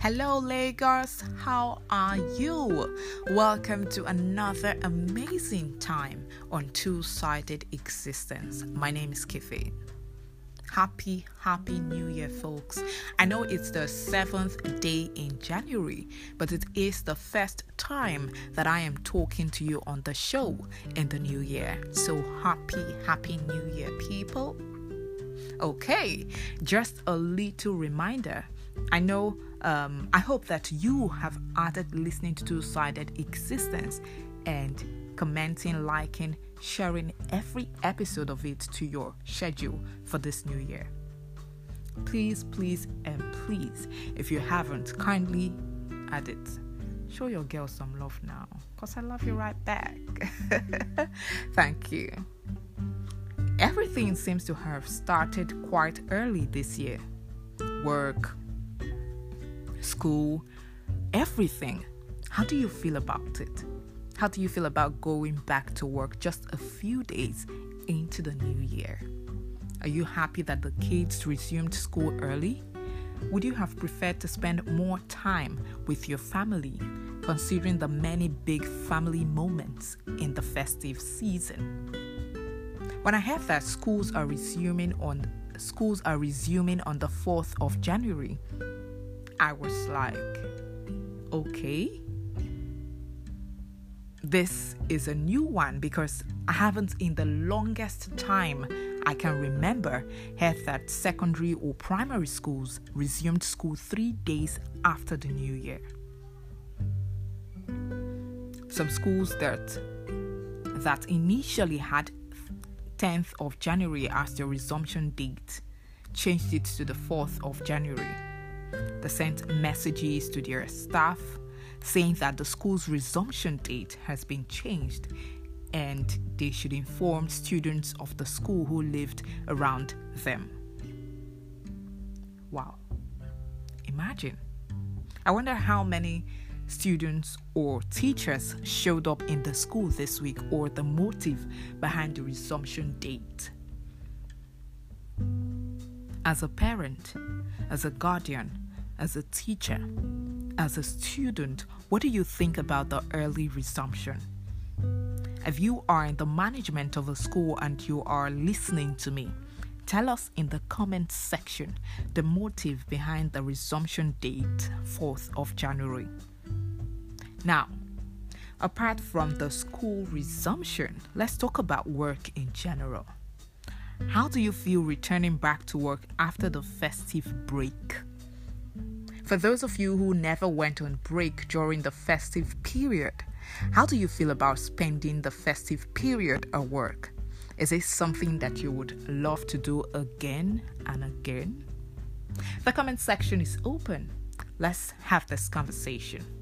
Hello, Lagos. How are you? Welcome to another amazing time on Two Sided Existence. My name is Kife. Happy, happy new year, folks. I know it's the seventh day in January, but it is the first time that I am talking to you on the show in the new year. So, happy, happy new year, people. Okay, just a little reminder. I know, um, I hope that you have added listening to Two Sided Existence and commenting, liking, sharing every episode of it to your schedule for this new year. Please, please, and please, if you haven't, kindly add it. Show your girl some love now, because I love you right back. Thank you. Everything seems to have started quite early this year work, school, everything. How do you feel about it? How do you feel about going back to work just a few days into the new year? Are you happy that the kids resumed school early? Would you have preferred to spend more time with your family, considering the many big family moments in the festive season? When I heard that schools are resuming on schools are resuming on the 4th of January, I was like, okay. This is a new one because I haven't, in the longest time I can remember, heard that secondary or primary schools resumed school three days after the new year. Some schools that that initially had 10th of January as their resumption date changed it to the 4th of January. They sent messages to their staff saying that the school's resumption date has been changed and they should inform students of the school who lived around them. Wow. Imagine. I wonder how many students or teachers showed up in the school this week or the motive behind the resumption date. As a parent, as a guardian, as a teacher, as a student, what do you think about the early resumption? If you are in the management of a school and you are listening to me, tell us in the comment section the motive behind the resumption date, 4th of January. Now, apart from the school resumption, let's talk about work in general. How do you feel returning back to work after the festive break? For those of you who never went on break during the festive period, how do you feel about spending the festive period at work? Is it something that you would love to do again and again? The comment section is open. Let's have this conversation.